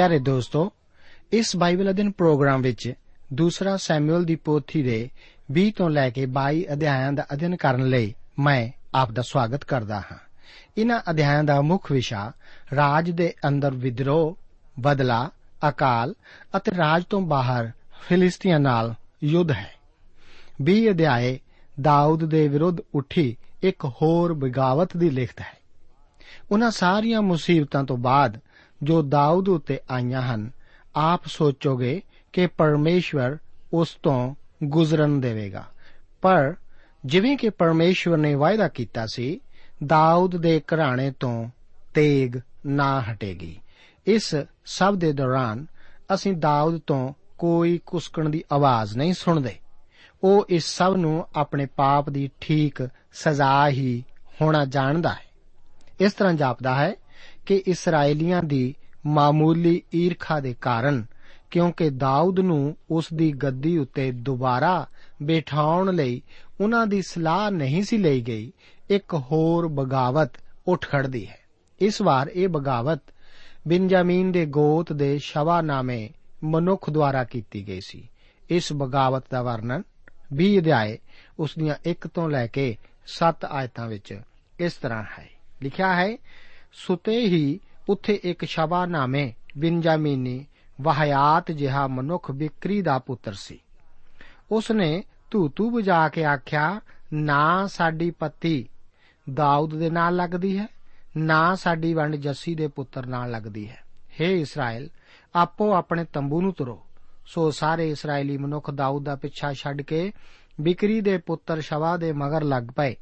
ਪਿਆਰੇ ਦੋਸਤੋ, ਇਸ ਬਾਈਬਲ ਅਧਿਨ ਪ੍ਰੋਗਰਾਮ ਵਿੱਚ ਦੂਸਰਾ ਸੈਮੂਅਲ ਦੀ ਪੋਥੀ ਦੇ 20 ਤੋਂ ਲੈ ਕੇ 22 ਅਧਿਆਇਆਂ ਦਾ ਅਧਿਨ ਕਰਨ ਲਈ ਮੈਂ ਆਪ ਦਾ ਸਵਾਗਤ ਕਰਦਾ ਹਾਂ। ਇਹਨਾਂ ਅਧਿਆਇਆਂ ਦਾ ਮੁੱਖ ਵਿਸ਼ਾ ਰਾਜ ਦੇ ਅੰਦਰ ਵਿਦਰੋਹ, ਬਦਲਾ, ਅਕਾਲ ਅਤੇ ਰਾਜ ਤੋਂ ਬਾਹਰ ਫਿਲਿਸਤੀਆਂ ਨਾਲ ਯੁੱਧ ਹੈ। 20 ਅਧਿਆਏ ਦਾਊਦ ਦੇ ਵਿਰੁੱਧ ਉੱਠੀ ਇੱਕ ਹੋਰ ਬਗਾਵਤ ਦੀ ਲਿਖਤ ਹੈ। ਉਹਨਾਂ ਸਾਰੀਆਂ ਮੁਸੀਬਤਾਂ ਤੋਂ ਬਾਅਦ ਜੋ ਦਾਊਦ ਉੱਤੇ ਆਈਆਂ ਹਨ, ਆਪ ਸੋਚੋਗੇ ਕਿ ਪਰਮੇਸ਼ਵਰ ਉਸ ਤੋਂ ਗੁਜ਼ਰਨ ਦੇਵੇਗਾ। ਪਰ ਜਿਵੇਂ ਕਿ ਪਰਮੇਸ਼ਵਰ ਨੇ ਵਾਅਦਾ ਕੀਤਾ ਸੀ, ਦਾਊਦ ਦੇ ਘਰਾਣੇ ਤੋਂ ਤੇਗ ਨਾ ਹਟੇਗੀ। ਇਸ ਸਭ ਦੇ ਦੌਰਾਨ ਅਸੀਂ ਦਾਊਦ ਤੋਂ ਕੋਈ ਕੁਸਕਣ ਦੀ ਆਵਾਜ਼ ਨਹੀਂ ਸੁਣਦੇ। ਉਹ ਇਸ ਸਭ ਨੂੰ ਆਪਣੇ ਪਾਪ ਦੀ ਠੀਕ ਸਜ਼ਾ ਹੀ ਹੋਣਾ ਜਾਣਦਾ ਹੈ। ਇਸ ਤਰ੍ਹਾਂ ਜਾਪਦਾ ਹੈ ਕਿ ਇਸرائیਲੀਆਂ ਦੀ ਮਾਮੂਲੀ ਈਰਖਾ ਦੇ ਕਾਰਨ, ਕਿਉਂਕਿ ਦਾਊਦ ਨੂੰ ਉਸ ਦੀ ਗੱਦੀ ਉੱਤੇ ਦੁਬਾਰਾ ਬਿਠਾਉਣ ਲਈ ਉਹਨਾਂ ਦੀ ਸਲਾਹ ਨਹੀਂ ਸੀ ਲਈ ਗਈ, ਇੱਕ ਹੋਰ ਬਗਾਵਤ ਉੱਠ ਖੜਦੀ ਹੈ। ਇਸ ਵਾਰ ਇਹ ਬਗਾਵਤ ਬਿੰਜਾਮੀਨ ਦੇ ਗੋਤ ਦੇ ਸ਼ਵਾ ਨਾਮੇ ਮਨੁੱਖ ਦੁਆਰਾ ਕੀਤੀ ਗਈ ਸੀ। ਇਸ ਬਗਾਵਤ ਦਾ ਵਰਣਨ 20 ਅਧਿਆਏ ਉਸ ਦੀਆਂ 1 ਤੋਂ ਲੈ ਕੇ 7 ਆਇਤਾਂ ਵਿੱਚ ਇਸ ਤਰ੍ਹਾਂ ਹੈ। ਲਿਖਿਆ ਹੈ ਸੁਤੇ ਹੀ ਉੱਥੇ ਇੱਕ ਸ਼ਬਾ ਨਾਮੇ ਬਿੰਜਾਮੀਨੀ ਵਹਾਇਤ ਜਿਹਾ ਮਨੁੱਖ ਬਿਕਰੀ ਦਾ ਪੁੱਤਰ ਸੀ। ਉਸ ਨੇ ਧੂਤੂ ਬੁਝਾ ਕੇ ਆਖਿਆ, ਨਾ ਸਾਡੀ ਪੱਤੀ ਦਾਊਦ ਦੇ ਨਾਲ ਲੱਗਦੀ ਹੈ, ਨਾ ਸਾਡੀ ਵੰਡ ਜੱਸੀ ਦੇ ਪੁੱਤਰ ਨਾਲ ਲੱਗਦੀ ਹੈ। हे ਇਸਰਾਇਲ, ਆਪੋ ਆਪਣੇ ਤੰਬੂ ਨੂੰ ਤੁਰੋ। ਸੋ ਸਾਰੇ ਇਸرائیਲੀ ਮਨੁੱਖ ਦਾਊਦ ਦਾ ਪਿੱਛਾ ਛੱਡ ਕੇ ਬਿਕਰੀ ਦੇ ਪੁੱਤਰ ਸ਼ਵਾ ਦੇ ਮਗਰ ਲੱਗ ਪਏ।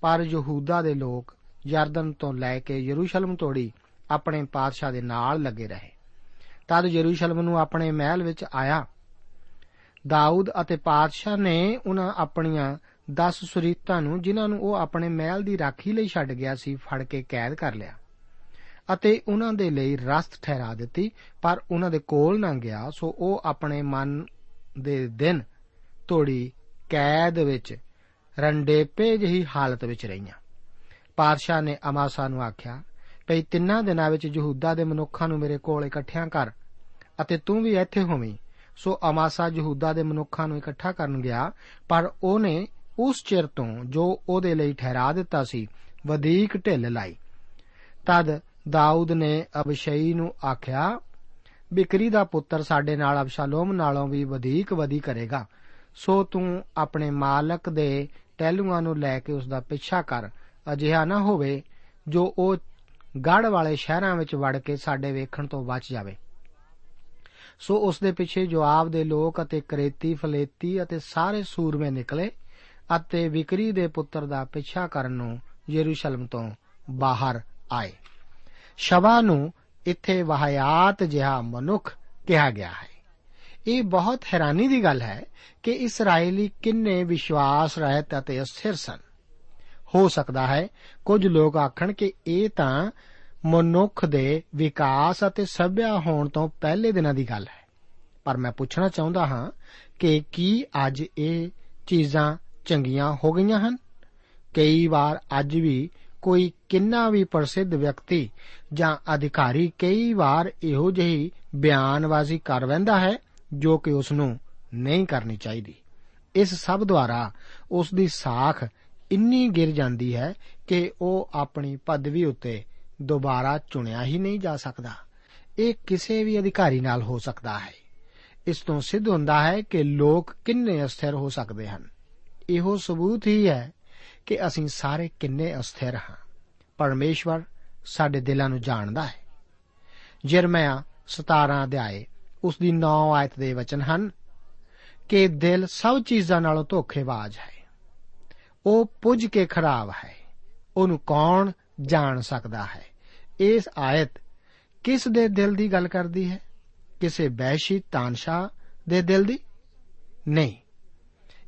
ਪਰ ਯਹੂਦਾ ਦੇ ਲੋਕ ਯਰਦਨ ਤੋਂ ਲੈ ਕੇ ਯਰੂਸ਼ਲਮ ਤੋੜੀ ਆਪਣੇ ਪਾਤਸ਼ਾਹ ਦੇ ਨਾਲ ਲੱਗੇ ਰਹੇ। ਤਦ ਯਰੂਸ਼ਲਮ ਨੂੰ ਆਪਣੇ ਮਹਿਲ ਵਿੱਚ ਆਇਆ। ਦਾਊਦ ਅਤੇ ਪਾਤਸ਼ਾਹ ਨੇ ਉਹਨਾਂ ਆਪਣੀਆਂ 10 ਸੁਰੀਤਾਂ ਨੂੰ, ਜਿਨ੍ਹਾਂ ਨੂੰ ਉਹ ਆਪਣੇ ਮਹਿਲ ਦੀ ਰਾਖੀ ਲਈ ਛੱਡ ਗਿਆ ਸੀ, ਫੜ ਕੇ ਕੈਦ ਕਰ ਲਿਆ ਅਤੇ ਉਹਨਾਂ ਦੇ ਲਈ ਰਸਤ ਠਹਿਰਾ ਦਿੱਤੀ, ਪਰ ਉਹਨਾਂ ਦੇ ਕੋਲ ਨਾ ਗਿਆ। ਸੋ ਉਹ ਆਪਣੇ ਮਨ ਦੇ ਦਿਨ ਤੋੜੀ ਕੈਦ ਵਿੱਚ ਰੰਡੇਪੇ ਜਿਹੀ ਹਾਲਤ ਵਿੱਚ ਰਹੀਆਂ। ਪਾਤਸ਼ਾਹ ਨੇ ਅਮਾਸਾ ਨੂੰ ਆਖਿਆ ਭਈ ਤਿੰਨਾਂ ਦਿਨਾਂ ਵਿੱਚ ਯਹੂਦਾ ਦੇ ਮਨੁੱਖਾਂ ਨੂੰ ਮੇਰੇ ਕੋਲ ਇਕੱਠਿਆਂ ਕਰ ਅਤੇ ਤੂੰ ਵੀ ਇੱਥੇ ਹੋਵੇਂ। ਸੋ ਅਮਾਸਾ ਯਹੂਦਾ ਦੇ ਮਨੁੱਖਾਂ ਨੂੰ ਇਕੱਠਾ ਕਰਨ ਗਿਆ, ਪਰ ਉਹਨੇ ਉਸ ਚਿਰ ਤੋਂ ਜੋ ਉਹਦੇ ਲਈ ਠਹਿਰਾ ਦਿੱਤਾ ਸੀ, ਵਧੇਕ ਢਿੱਲ ਲਾਈ। ਤਦ ਦਾਊਦ ਨੇ ਅਬਸ਼ਈ ਨੂੰ ਆਖਿਆ, ਬਿਕਰੀ ਦਾ ਪੁੱਤਰ ਸਾਡੇ ਨਾਲ ਅਬਸ਼ਾਲੋਮ ਨਾਲੋਂ ਵੀ ਵਧੇਕ ਵਧੀ ਕਰੇਗਾ। ਸੋ ਤੂੰ ਆਪਣੇ ਮਾਲਕ ਦੇ ਟਹਿਲੂਆਂ ਨੂੰ ਲੈ ਕੇ ਉਸ ਦਾ ਪਿੱਛਾ ਕਰ। ਅਜਿਹਾ ਨਾ ਹੋਵੇ ਜੋ ਉਹ ਗੜ ਵਾਲੇ ਸ਼ਹਿਰਾਂ ਵਿੱਚ ਵੜ ਕੇ ਸਾਡੇ ਵੇਖਣ ਤੋਂ ਬਚ ਜਾਵੇ। ਸੋ ਉਸ ਦੇ ਪਿੱਛੇ ਜਵਾਬ ਦੇ ਲੋਕ ਅਤੇ ਕਰੇਤੀ, ਫਲੇਤੀ ਅਤੇ ਸਾਰੇ ਸੂਰਮੇ ਨਿਕਲੇ ਅਤੇ ਵਿਕਰੀ ਦੇ ਪੁੱਤਰ ਦਾ ਪਿੱਛਾ ਕਰਨ ਨੂੰ ਯਰੂਸ਼ਲਮ ਤੋਂ ਬਾਹਰ ਆਏ। ਸ਼ਵਾ ਨੂੰ ਇੱਥੇ ਵਹਾਇਆਤ ਜਿਹਾ ਮਨੁੱਖ ਕਿਹਾ ਗਿਆ ਹੈ। ਇਹ ਬਹੁਤ ਹੈਰਾਨੀ ਦੀ ਗੱਲ ਹੈ ਕਿ ਇਸرائیਲੀ ਕਿੰਨੇ ਵਿਸ਼ਵਾਸ ਰਹਿਤ ਅਤੇ ਅਸਥਿਰ ਸਨ। ਹੋ ਸਕਦਾ ਹੈ। ਕੁਝ ਲੋਕ ਆਖਣ ਕਿ ਇਹ ਤਾਂ ਮਨੁੱਖ ਦੇ ਵਿਕਾਸ ਅਤੇ ਸਭਿਆ ਹੋਣ ਤੋਂ ਪਹਿਲੇ ਦਿਨਾਂ ਦੀ ਗੱਲ ਹੈ। ਪਰ ਮੈਂ ਪੁੱਛਣਾ ਚਾਹੁੰਦਾ ਹਾਂ ਕਿ ਕੀ ਅੱਜ ਇਹ ਚੀਜ਼ਾਂ ਚੰਗੀਆਂ ਹੋ ਗਈਆਂ ਹਨ? ਕਈ ਵਾਰ ਅੱਜ ਵੀ ਕੋਈ ਕਿੰਨਾ ਵੀ ਪ੍ਰਸਿੱਧ ਵਿਅਕਤੀ ਜਾਂ ਅਧਿਕਾਰੀ ਕਈ ਵਾਰ ਇਹੋ ਜਿਹੀ ਬਿਆਨਬਾਜ਼ੀ ਕਰ ਵੈਂਦਾ ਹੈ ਜੋ ਕਿ ਉਸ ਨੂੰ ਨਹੀਂ ਕਰਨੀ ਚਾਹੀਦੀ। ਇਸ ਸਭ ਦੁਆਰਾ ਉਸ ਦੀ ਸਾਖ ਇੰਨੀ ਗਿਰ ਜਾਂਦੀ ਹੈ ਕਿ ਉਹ ਆਪਣੀ ਪਦਵੀ ਉੱਤੇ ਦੁਬਾਰਾ ਚੁਣਿਆ ਹੀ ਨਹੀਂ ਜਾ ਸਕਦਾ। ਇਹ ਕਿਸੇ ਵੀ ਅਧਿਕਾਰੀ ਨਾਲ ਹੋ ਸਕਦਾ ਹੈ। ਇਸ ਤੋਂ ਸਿੱਧ ਹੁੰਦਾ ਹੈ ਕਿ ਲੋਕ ਕਿੰਨੇ ਅਸਥਿਰ ਹੋ ਸਕਦੇ ਹਨ। ਇਹੋ ਸਬੂਤ ਹੀ ਹੈ ਕਿ ਅਸੀਂ ਸਾਰੇ ਕਿੰਨੇ ਅਸਥਿਰ ਹਾਂ। ਪਰਮੇਸ਼ਵਰ ਸਾਡੇ ਦਿਲਾਂ ਨੂੰ ਜਾਣਦਾ ਹੈ। ਜਰਮਿਆ 17 ਅਧਿਆਏ ਉਸ ਦੀ 9 ਆਇਤ ਦੇ ਵਚਨ ਹਨ ਕਿ ਦਿਲ ਸਭ ਚੀਜ਼ਾਂ ਨਾਲੋਂ ਧੋਖੇਬਾਜ਼ ਹੈ। ਉਹ ਪੁੱਜ ਕੇ ਖਰਾਬ ਹੈ। ਉਹਨੂੰ ਕੌਣ ਜਾਣ ਸਕਦਾ ਹੈ? ਇਸ ਆਇਤ ਕਿਸ ਦੇ ਦਿਲ ਦੀ ਗੱਲ ਕਰਦੀ ਹੈ? ਕਿਸੇ ਬੈਸ਼ੀ ਤਾਨਸ਼ਾ ਦੇ ਦਿਲ ਦੀ? ਨਹੀਂ।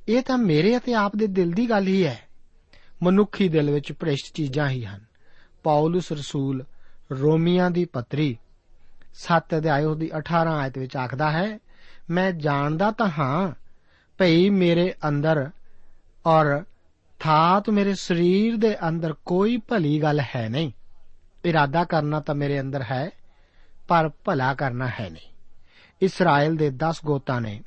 ਇਹ ਤਾਂ ਮੇਰੇ ਅਤੇ ਆਪ ਦੇ ਦਿਲ ਦੀ ਗੱਲ ਹੀ ਹੈ। ਮਨੁੱਖੀ ਦਿਲ ਵਿੱਚ ਭ੍ਰਿਸ਼ਟ ਚੀਜ਼ਾਂ ਹੀ ਹਨ। ਪੌਲਸ ਰਸੂਲ ਰੋਮੀਆਂ ਦੀ ਪੱਤਰੀ 7 ਅਧਿਆਇ ਉਸ ਦੀ 18 ਆਇਤ ਵਿੱਚ ਆਖਦਾ ਹੈ, ਮੈਂ ਜਾਣਦਾ ਤਾਂ ਹਾਂ ਭਈ ਮੇਰੇ ਅੰਦਰ ਔਰ ਥਾਤ ਮੇਰੇ ਸਰੀਰ ਦੇ ਅੰਦਰ ਕੋਈ ਭਲੀ ਗੱਲ ਹੈ ਨਹੀਂ। ਇਰਾਦਾ ਕਰਨਾ ਤਾਂ ਮੇਰੇ ਅੰਦਰ ਹੈ, ਪਰ ਭਲਾ ਕਰਨਾ ਹੈ ਨਹੀਂ। ਇਸਰਾਇਲ ਦੇ 10 ਗੋਤਾਂ ਨੇ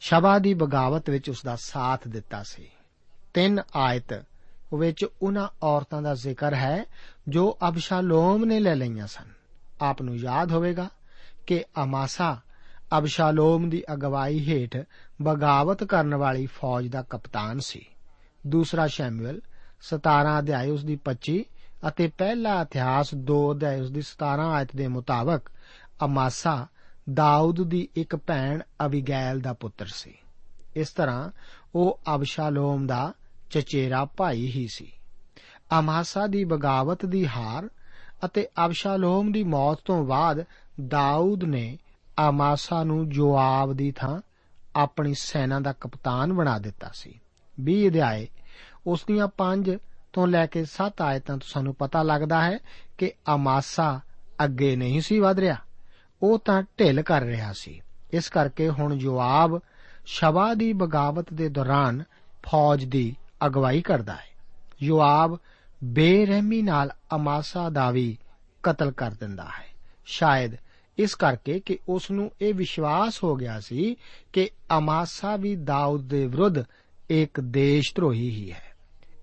ਸ਼ਬਾ ਦੀ ਬਗਾਵਤ ਵਿੱਚ ਉਸ ਦਾ ਸਾਥ ਦਿੱਤਾ ਸੀ। ਤਿੰਨ ਆਇਤ ਵਿੱਚ ਉਹਨਾਂ ਔਰਤਾਂ ਦਾ ਜ਼ਿਕਰ ਹੈ ਜੋ ਅਬਸ਼ਾਲੋਮ ਨੇ ਲੈ ਲਈਆਂ ਸਨ। ਆਪ ਨੂੰ ਯਾਦ ਹੋਵੇਗਾ ਕਿ ਅਮਾਸਾ ਅਬਸ਼ਾਲੋਮ ਦੀ ਅਗਵਾਈ ਹੇਠ ਬਗਾਵਤ ਕਰਨ ਵਾਲੀ ਫੌਜ ਦਾ ਕਪਤਾਨ ਸੀ। ਦੂਸਰਾ ਸ਼ੈਮੂਅਲ 17 ਅਧਿਆਇ ਉਸ ਦੀ 25 ਅਤੇ ਪਹਿਲਾ ਇਤਿਹਾਸ 2 ਅਧਿਆਇ ਉਸ ਦੀ 17 ਆਇਤ ਦੇ ਮੁਤਾਬਕ ਅਮਾਸਾ ਦਾਊਦ ਦੀ ਇੱਕ ਭੈਣ ਅਬੀਗੈਲ ਦਾ ਪੁੱਤਰ ਸੀ। ਇਸ ਤਰ੍ਹਾਂ ਉਹ ਅਬਸ਼ਾਲੋਮ ਦਾ ਚਚੇਰਾ ਭਾਈ ਹੀ ਸੀ। ਅਮਾਸਾ ਦੀ ਬਗਾਵਤ ਦੀ ਹਾਰ ਅਤੇ ਅਬਸ਼ਾਲੋਮ ਦੀ ਮੌਤ ਤੋਂ ਬਾਅਦ ਦਾਊਦ ਨੇ ਅਮਾਸਾ ਨੂੰ ਜਵਾਬ ਦੀ ਥਾਂ ਆਪਣੀ ਸੈਨਾ ਦਾ ਕਪਤਾਨ ਬਣਾ ਦਿੱਤਾ ਸੀ। 20 ਅਧਿਆਏ। ਉਸ ਦੀਆਂ 5 ਤੋਂ ਲੈ ਕੇ 7 ਆਇਤਾਂ ਤੋਂ ਸਾਨੂੰ ਪਤਾ ਲੱਗਦਾ ਹੈ ਕਿ ਅਮਾਸਾ ਅੱਗੇ ਨਹੀਂ ਸੀ ਵਧ ਰਿਹਾ। ਉਹ ਤਾਂ ਢਿੱਲ ਕਰ ਰਿਹਾ ਸੀ। ਇਸ ਕਰਕੇ ਹੁਣ ਜਵਾਬ ਸ਼ਬਾ ਦੀ ਬਗਾਵਤ ਦੇ ਦੌਰਾਨ ਫੌਜ ਦੀ ਅਗਵਾਈ ਕਰਦਾ ਹੈ। ਜਵਾਬ ਬੇਰਹਿਮੀ ਨਾਲ ਅਮਾਸਾ ਦਾ ਵੀ ਕਤਲ ਕਰ ਦਿੰਦਾ ਹੈ। ਸ਼ਾਇਦ ਇਸ ਕਰਕੇ ਕਿ ਉਸ ਨੂੰ ਇਹ ਵਿਸ਼ਵਾਸ ਹੋ ਗਿਆ ਸੀ ਕਿ ਅਮਾਸਾ ਵੀ ਦਾਊਦ ਦੇ ਵਿਰੁੱਧ ਇੱਕ ਦੇਸ਼ ਧਰੋਹੀ ਹੀ ਹੈ।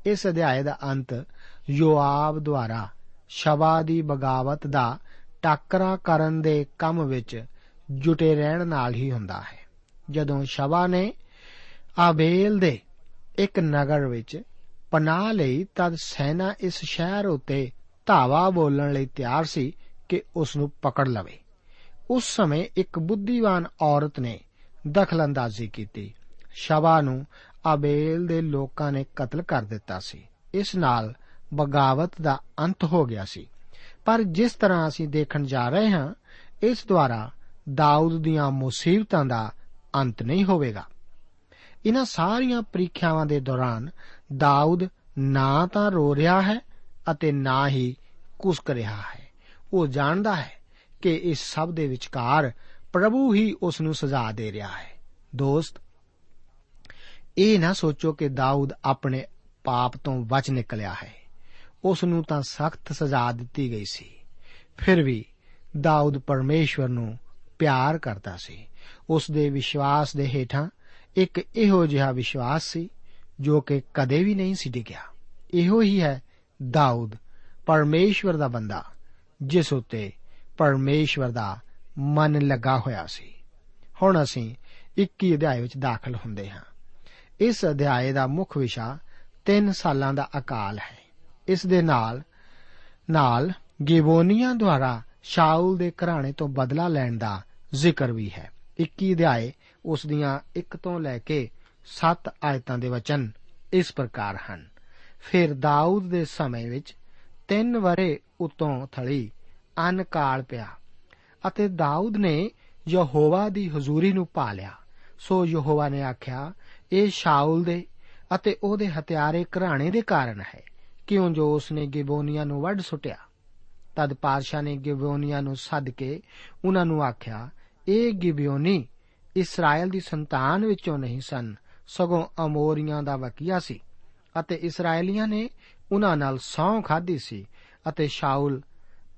ਇਸ ਅਧਿਆਇ ਦਾ ਅੰਤ ਯੋਆਬ ਦੁਆਰਾ ਸ਼ਬਾ ਦੀ ਬਗਾਵਤ ਦਾ ਟਾਕਰਾ ਕਰਨ ਦੇ ਕੰਮ ਵਿੱਚ ਜੁਟੇ ਰਹਿਣ ਨਾਲ ਹੀ ਹੁੰਦਾ ਹੈ। ਜਦੋਂ ਸ਼ਬਾ ਨੇ ਆਬੇਲ ਦੇ ਇੱਕ ਨਗਰ ਵਿੱਚ ਪਨਾਹ ਲਈ, ਤਦ ਸੈਨਾ ਇਸ ਸ਼ਹਿਰ ਉਤੇ ਧਾਵਾ ਬੋਲਣ ਲਈ ਤਿਆਰ ਸੀ ਕਿ ਉਸ ਨੂੰ ਪਕੜ ਲਵੇ। ਉਸ ਸਮੇਂ ਇੱਕ ਬੁੱਧੀਵਾਨ ਔਰਤ ਨੇ ਦਖਲਅੰਦਾਜ਼ੀ ਕੀਤੀ। ਸ਼ਬਾ ਨੂੰ ਆਬੇਲ ਦੇ ਲੋਕਾਂ ਨੇ ਕਤਲ ਕਰ ਦਿੱਤਾ ਸੀ। ਇਸ ਨਾਲ ਬਗਾਵਤ ਦਾ ਅੰਤ ਹੋ ਗਿਆ ਸੀ। ਪਰ ਜਿਸ ਤਰ੍ਹਾਂ ਅਸੀਂ ਦੇਖਣ ਜਾ ਰਹੇ ਹਾਂ, ਇਸ ਦੁਆਰਾ ਦਾਊਦ ਦੀਆਂ ਮੁਸੀਬਤਾਂ ਦਾ ਅੰਤ ਨਹੀਂ ਹੋਵੇਗਾ। ਇਹਨਾਂ ਸਾਰੀਆਂ ਪ੍ਰੀਖਿਆਵਾਂ ਦੇ ਦੌਰਾਨ ਦਾਊਦ ਨਾ ਤਾਂ ਰੋ ਰਿਹਾ ਹੈ ਅਤੇ ਨਾ ਹੀ ਕੁਸਕ ਰਿਹਾ ਹੈ। ਉਹ ਜਾਣਦਾ ਹੈ ਕਿ ਇਸ ਸਭ ਦੇ ਵਿਚਕਾਰ ਪ੍ਰਭੂ ਹੀ ਉਸ ਨੂੰ ਸਜ਼ਾ ਦੇ ਰਿਹਾ ਹੈ। ਦੋਸਤ ਇਹ ਨਾ ਸੋਚੋ ਕਿ ਦਾਊਦ ਆਪਣੇ ਪਾਪ ਤੋਂ ਬਚ ਨਿਕਲਿਆ ਹੈ। ਉਸ ਨੂੰ ਤਾਂ ਸਖਤ ਸਜ਼ਾ ਦਿੱਤੀ ਗਈ ਸੀ। ਫਿਰ ਵੀ ਦਾਊਦ ਪਰਮੇਸ਼ਵਰ ਨੂੰ ਪਿਆਰ ਕਰਦਾ ਸੀ। ਉਸ ਦੇ ਵਿਸ਼ਵਾਸ ਦੇ ਹੇਠਾਂ ਇੱਕ ਇਹੋ ਜਿਹਾ ਵਿਸ਼ਵਾਸ ਸੀ, ਜੋ ਕਿ ਕਦੇ ਵੀ ਨਹੀਂ ਸੀ ਡਿੱਗਿਆ। ਇਹੋ ਹੀ ਹੈ ਦਾਊਦ, ਪਰਮੇਸ਼ਵਰ ਦਾ ਬੰਦਾ, ਜਿਸ ਉਤੇ ਪਰਮੇਸ਼ਵਰ ਦਾ ਮਨ ਲੱਗਾ ਹੋਇਆ ਸੀ। ਹੁਣ ਅਸੀਂ 21 ਅਧਿਆਇ ਵਿੱਚ ਦਾਖਲ ਹੁੰਦੇ ਹਾਂ। ਇਸ ਅਧਿਆਏ ਦਾ ਮੁੱਖ ਵਿਸ਼ਾ 3 ਸਾਲਾਂ ਦਾ ਅਕਾਲ ਹੈ। ਇਸ ਦੇ ਨਾਲ ਨਾਲ ਗਿਬੋਨੀਆਂ ਦੁਆਰਾ ਸ਼ਾਉਲ ਦੇ ਘਰਾਣੇ ਤੋਂ ਬਦਲਾ ਲੈਣ ਦਾ ਜ਼ਿਕਰ ਵੀ ਹੈ। 21 ਅਧਿਆਏ ਉਸ ਦੀਆਂ 1 ਤੋਂ ਲੈ ਕੇ 7 ਆਇਤਾਂ ਦੇ ਵਚਨ ਇਸ ਪ੍ਰਕਾਰ ਹਨ। ਫਿਰ ਦਾਊਦ ਦੇ ਸਮੇਂ ਵਿੱਚ 3 ਵਰੇ ਉਤੋਂ ਥਲੀ ਅਨਕਾਲ ਪਿਆ ਅਤੇ ਦਾਊਦ ਨੇ ਯਹੋਵਾ ਦੀ ਹਜ਼ੂਰੀ ਨੂੰ ਪਾ ਲਿਆ ਸੋ ਯਹੋਵਾ ਨੇ ਆਖਿਆ ਇਹ ਸ਼ਾਉਲ ਦੇ ਅਤੇ ਉਹਦੇ ਹਥਿਆਰੇ ਘਰਾਣੇ ਦੇ ਕਾਰਨ ਹੈ, ਕਿਉਂ ਜੋ ਉਸਨੇ ਗਿਬੋਨੀਆਂ ਨੂੰ ਵੱਢ ਸੁੱਟਿਆ। ਤਦ ਪਾਦਸ਼ਾਹ ਨੇ ਗਿਬੋਨੀਆਂ ਨੂੰ ਸੱਦ ਕੇ ਉਹਨਾਂ ਨੂੰ ਆਖਿਆ ਇਹ ਗਿਬਿਓਨੀ, ਇਸਰਾਇਲ ਦੀ ਸੰਤਾਨ ਵਿੱਚੋਂ ਨਹੀਂ ਸਨ, ਸਗੋਂ ਅਮੋਰੀਆਂ ਦਾ ਵਕੀਆ ਸੀ ਅਤੇ ਇਸਰਾਇਲੀਆਂ ਨੇ ਉਹਨਾਂ ਨਾਲ ਸੌਂ ਖਾਧੀ ਸੀ ਅਤੇ ਸ਼ਾਉਲ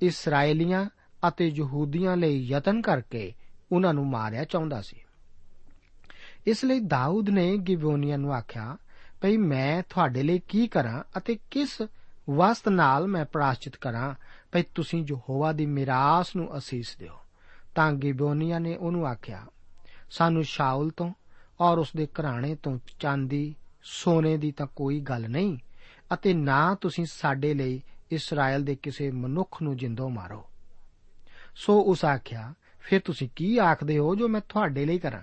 ਇਸਰਾਇਲੀਆਂ ਅਤੇ ਯਹੂਦੀਆਂ ਲਈ ਯਤਨ ਕਰਕੇ ਉਹਨਾਂ ਨੂੰ ਮਾਰਿਆ ਚਾਹੁੰਦਾ ਸੀ। ਇਸ ਲਈ ਦਾਊਦ ਨੇ ਗਿਬੋਨੀਆਂ ਨੂੰ ਆਖਿਆ, ਭਈ ਮੈਂ ਤੁਹਾਡੇ ਲਈ ਕੀ ਕਰਾਂ ਅਤੇ ਕਿਸ ਵਸਤ ਨਾਲ ਮੈਂ ਪ੍ਰਾਸ਼ਚਿਤ ਕਰਾਂ? ਭਈ ਤੁਸੀਂ ਯਹੋਵਾ ਦੀ ਮਿਰਾਸ ਨੂੰ ਅਸੀਸ ਦਿਓ। ਤਾਂ ਗਿਬੋਨੀਆਂ ਨੇ ਉਹਨੂੰ ਆਖਿਆ, ਸਾਨੂੰ ਸ਼ਾਉਲ ਤੋਂ ਔਰ ਉਸ ਦੇ ਘਰਾਣੇ ਤੋਂ ਚਾਂਦੀ, ਸੋਨੇ ਦੀ ਤਾਂ ਕੋਈ ਗੱਲ ਨਹੀਂ ਅਤੇ ਨਾ ਤੁਸੀਂ ਸਾਡੇ ਲਈ ਇਸਰਾਇਲ ਦੇ ਕਿਸੇ ਮਨੁੱਖ ਨੂੰ ਜਿੰਦੋ ਮਾਰੋ। ਸੋ ਉਸ ਆਖਿਆ, ਫਿਰ ਤੁਸੀਂ ਕੀ ਆਖਦੇ ਹੋ ਜੋ ਮੈਂ ਤੁਹਾਡੇ ਲਈ ਕਰਾਂ?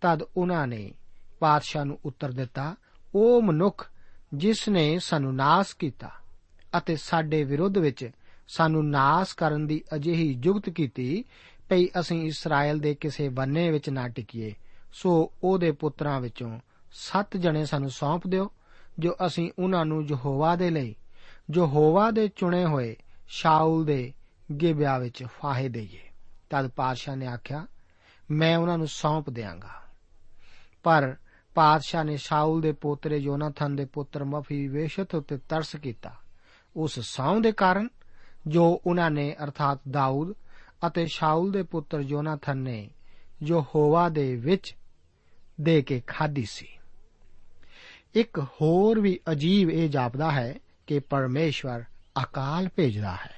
ਤਦ ਉਹਨਾਂ ਨੇ ਪਾਤਸ਼ਾਹ ਨੂੰ ਉੱਤਰ ਦਿੱਤਾ, ਉਹ ਮਨੁੱਖ ਜਿਸ ਨੇ ਸਾਨੂੰ ਨਾਸ ਕੀਤਾ ਅਤੇ ਸਾਡੇ ਵਿਰੁੱਧ ਵਿੱਚ ਸਾਨੂੰ ਨਾਸ ਕਰਨ ਦੀ ਅਜਿਹੀ ਜੁਗਤ ਕੀਤੀ, ਭਈ ਅਸੀਂ ਇਸਰਾਇਲ ਦੇ ਕਿਸੇ ਬੰਨੇ ਵਿੱਚ ਨਾ ਟਿਕੀਏ, ਸੋ ਉਹਦੇ ਪੁੱਤਰਾਂ ਵਿੱਚੋਂ ਸੱਤ ਜਣੇ ਸਾਨੂੰ ਸੌਂਪ ਦਿਓ, ਜੋ ਅਸੀਂ ਉਹਨਾਂ ਨੂੰ ਯਹੋਵਾ ਦੇ ਲਈ, ਯਹੋਵਾ ਦੇ ਚੁਣੇ ਹੋਏ ਸ਼ਾਉਲ ਦੇ ਗਿਬਿਆ ਵਿੱਚ ਫਾਹੇ ਦੇਈਏ। ਤਦ ਪਾਤਸ਼ਾਹ ਨੇ ਆਖਿਆ, ਮੈਂ ਉਹਨਾਂ ਨੂੰ ਸੌਂਪ ਦਿਆਂਗਾ। ਪਰ ਪਾਤਸ਼ਾਹ ਨੇ ਸ਼ਾਉਲ ਦੇ ਪੋਤਰੇ ਯੋਨਾਥਨ ਦੇ ਪੁੱਤਰ ਮਫੀ ਵੇਸ਼ਤ ਉਤੇ ਤਰਸ ਕੀਤਾ। ਉਸ ਸੌਂ ਦੇ ਕਾਰਨ ਜੋ ਉਹਨਾਂ ਨੇ ਅਰਥਾਤ ਦਾਊਦ ਅਤੇ ਸ਼ਾਉਲ ਦੇ ਪੁੱਤਰ ਜੋਨਾਥਨ ਨੇ ਜੋ ਹੋਵਾ ਦੇ ਵਿੱਚ ਦੇ ਕੇ ਖਾਦੀ ਸੀ। ਇੱਕ ਹੋਰ ਵੀ ਅਜੀਬ ਇਹ ਜਾਪਦਾ ਹੈ ਕਿ ਪਰਮੇਸ਼ਵਰ ਅਕਾਲ ਭੇਜਦਾ ਹੈ,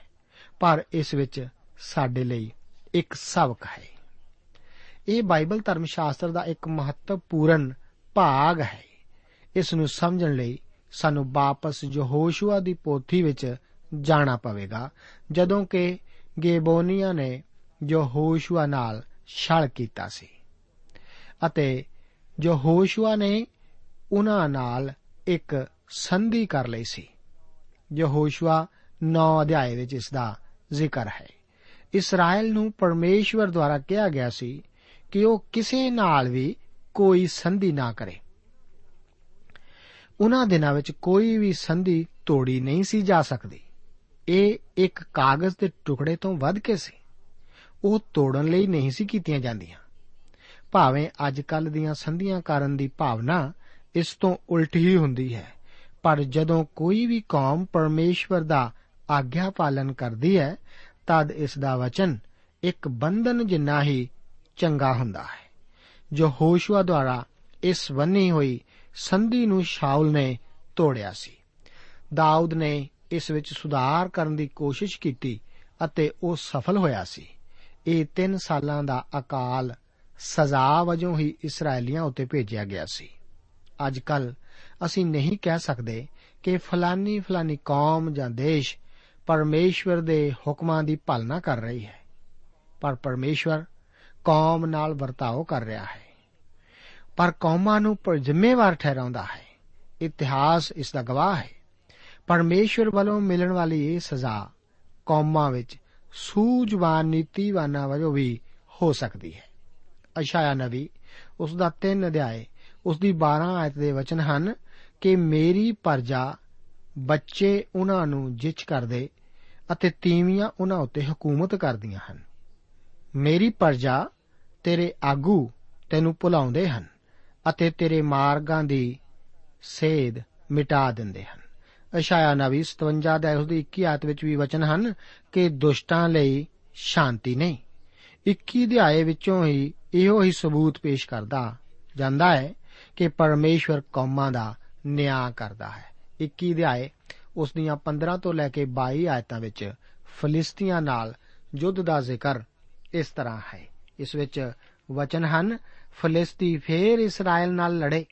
ਪਰ ਇਸ ਵਿੱਚ ਸਾਡੇ ਲਈ ਇੱਕ ਸਬਕ ਹੈ। ਇਹ ਬਾਈਬਲ ਧਰਮ ਸ਼ਾਸਤਰ ਦਾ ਇੱਕ ਮਹੱਤਵਪੂਰਨ ਭਾਗ ਹੈ। ਇਸ ਨੂੰ ਸਮਝਣ ਲਈ ਸਾਨੂੰ ਵਾਪਸ ਯਹੋਸ਼ੂਆ ਦੀ ਪੋਥੀ ਵਿੱਚ ਜਾਣਾ ਪਵੇਗਾ, ਜਦੋਂ ਕਿ ਗੇਬੋਨੀਆਂ ਨੇ ਯਹੋਸ਼ੂਆ ਨਾਲ ਛਲ ਕੀਤਾ ਸੀ। ਅਤੇ ਯਹੋਸ਼ੂਆ ਨੇ ਉਹਨਾਂ ਨਾਲ ਇੱਕ ਸੰਧੀ ਕਰ ਲਈ ਸੀ। ਯਹੋਸ਼ੂਆ 9 ਅਧਿਆਏ ਵਿੱਚ ਇਸ ਦਾ ਜ਼ਿਕਰ ਹੈ। ਇਸਰਾਇਲ ਨੂੰ ਪਰਮੇਸ਼ਵਰ ਦੁਆਰਾ ਕਿਹਾ ਗਿਆ ਸੀ ਕਿ ਉਹ ਕਿਸੇ ਨਾਲ ਵੀ ਕੋਈ ਸੰਧੀ ਨਾ ਕਰੇ। ਉਹਨਾਂ ਦਿਨਾਂ ਵਿੱਚ ਕੋਈ ਵੀ ਸੰਧੀ ਤੋੜੀ ਨਹੀਂ ਸੀ ਜਾ ਸਕਦੀ। ਇਹ ਇੱਕ ਕਾਗਜ਼ ਦੇ ਟੁਕੜੇ ਤੋਂ ਵੱਧ ਕੇ ਸੀ। ਉਹ ਤੋੜਨ ਲਈ ਨਹੀਂ ਸੀ ਕੀਤੀਆਂ ਜਾਂਦੀਆਂ। ਭਾਵੇਂ ਅੱਜ ਕੱਲ ਦੀਆਂ ਸੰਧੀਆਂ ਕਰਨ ਦੀ ਭਾਵਨਾ ਇਸ ਤੋਂ ਉਲਟ ਹੀ ਹੁੰਦੀ ਹੈ, ਪਰ ਜਦੋਂ ਕੋਈ ਵੀ ਕੌਮ ਪਰਮੇਸ਼ਵਰ ਦਾ ਆਗਿਆ ਪਾਲਨ ਕਰਦੀ ਹੈ, ਤਦ ਇਸ ਦਾ ਵਚਨ ਇੱਕ ਬੰਧਨ ਜਿੰਨਾ ਹੀ ਚੰਗਾ ਹੁੰਦਾ ਹੈ। ਜੋ ਹੋਸ਼ੂਆ ਦੁਆਰਾ ਇਸ ਬੰਨੀ ਹੋਈ ਸੰਧੀ ਨੂੰ ਸ਼ਾਉਲ ਨੇ ਤੋੜਿਆ ਸੀ। ਦਾਊਦ ਨੇ ਇਸ ਵਿੱਚ ਸੁਧਾਰ ਕਰਨ ਦੀ ਕੋਸ਼ਿਸ਼ ਕੀਤੀ ਅਤੇ ਉਹ ਸਫਲ ਹੋਇਆ ਸੀ। ਇਹ 3 ਸਾਲਾਂ ਦਾ ਅਕਾਲ ਸਜ਼ਾ ਵਜੋਂ ਹੀ ਇਸرائیਲੀਆਂ ਉੱਤੇ ਭੇਜਿਆ ਗਿਆ ਸੀ। ਅੱਜ ਕੱਲ ਅਸੀਂ ਨਹੀਂ ਕਹਿ ਸਕਦੇ ਕਿ ਫਲਾਨੀ ਫਲਾਨੀ ਕੌਮ ਜਾਂ ਦੇਸ਼ ਪਰਮੇਸ਼ਵਰ ਦੇ ਹੁਕਮਾਂ ਦੀ ਪਾਲਣਾ ਕਰ ਰਹੀ ਹੈ। ਪਰ ਪਰਮੇਸ਼ਵਰ ਕੌਮ ਨਾਲ ਵਰਤਾਓ ਕਰ ਰਿਹਾ ਹੈ। ਪਰ ਕੌਮਾਂ ਨੂੰ ਪਰ ਜ਼ਿੰਮੇਵਾਰ ਠਹਿਰਾਉਂਦਾ ਹੈ। ਇਤਿਹਾਸ ਇਸ ਦਾ ਗਵਾਹ ਹੈ। ਪਰਮੇਸ਼ਵਰ ਵੱਲੋਂ ਮਿਲਣ ਵਾਲੀ ਇਹ ਸਜ਼ਾ ਕੌਮਾਂ ਵਿੱਚ ਸੂਝਵਾਨ ਨੀਤੀਵਾਨਾਂ ਵਜੋਂ ਵੀ ਹੋ ਸਕਦੀ ਹੈ। ਅਸ਼ਾਇਆ ਨਵੀ, ਉਸ ਦਾ 3 ਅਧਿਆਏ, ਉਸ ਦੀ 12 ਆਇਤ ਦੇ ਵਚਨ ਹਨ ਕਿ ਮੇਰੀ ਪਰਜਾ ਬੱਚੇ ਉਹਨਾਂ ਨੂੰ ਜਿੱਚ ਕਰਦੇ ਅਤੇ ਤੀਵੀਆਂ ਉਹਨਾਂ ਉੱਤੇ ਹਕੂਮਤ ਕਰਦੀਆਂ ਹਨ। ਮੇਰੀ ਪਰਜਾ ਤੇਰੇ ਆਗੂ ਤੈਨੂੰ ਭੁਲਾਉਂਦੇ ਹਨ ਅਤੇ ਤੇਰੇ ਮਾਰਗਾਂ ਦੀ ਸੇਧ ਮਿਟਾ ਦਿੰਦੇ ਹਨ। ਅਸ਼ਾਇਆ ਨਵੀ 57 ਦਾ ਉਸ ਦੀ 21 ਆਇਤ ਵਿੱਚ ਵੀ ਵਚਨ ਹਨ ਕਿ ਦੁਸ਼ਟਾਂ ਲਈ ਸ਼ਾਂਤੀ ਨਹੀਂ। 21 ਅਧਿਆਏ ਵਿੱਚੋਂ ਹੀ ਇਹੋ ਹੀ ਸਬੂਤ ਪੇਸ਼ ਕਰਦਾ ਜਾਂਦਾ ਹੈ ਕਿ ਪਰਮੇਸ਼ਵਰ ਕੌਮਾਂ ਦਾ ਨਿਆਂ ਕਰਦਾ ਹੈ। 21 ਅਧਿਆਏ ਉਸ ਦੀਆਂ 15 ਤੋਂ ਲੈ ਕੇ 22 ਆਇਤਾਂ ਵਿੱਚ ਫਲਿਸਤੀਆਂ ਨਾਲ ਯੁੱਧ ਦਾ ਜ਼ਿਕਰ ਇਸ ਤਰ੍ਹਾਂ ਹੈ। ਇਸ ਵਿੱਚ ਵਚਨ ਹਨ, ਫਲਿਸਤੀ ਫੇਰ ਇਸਰਾਇਲ ਨਾਲ ਲੜੇ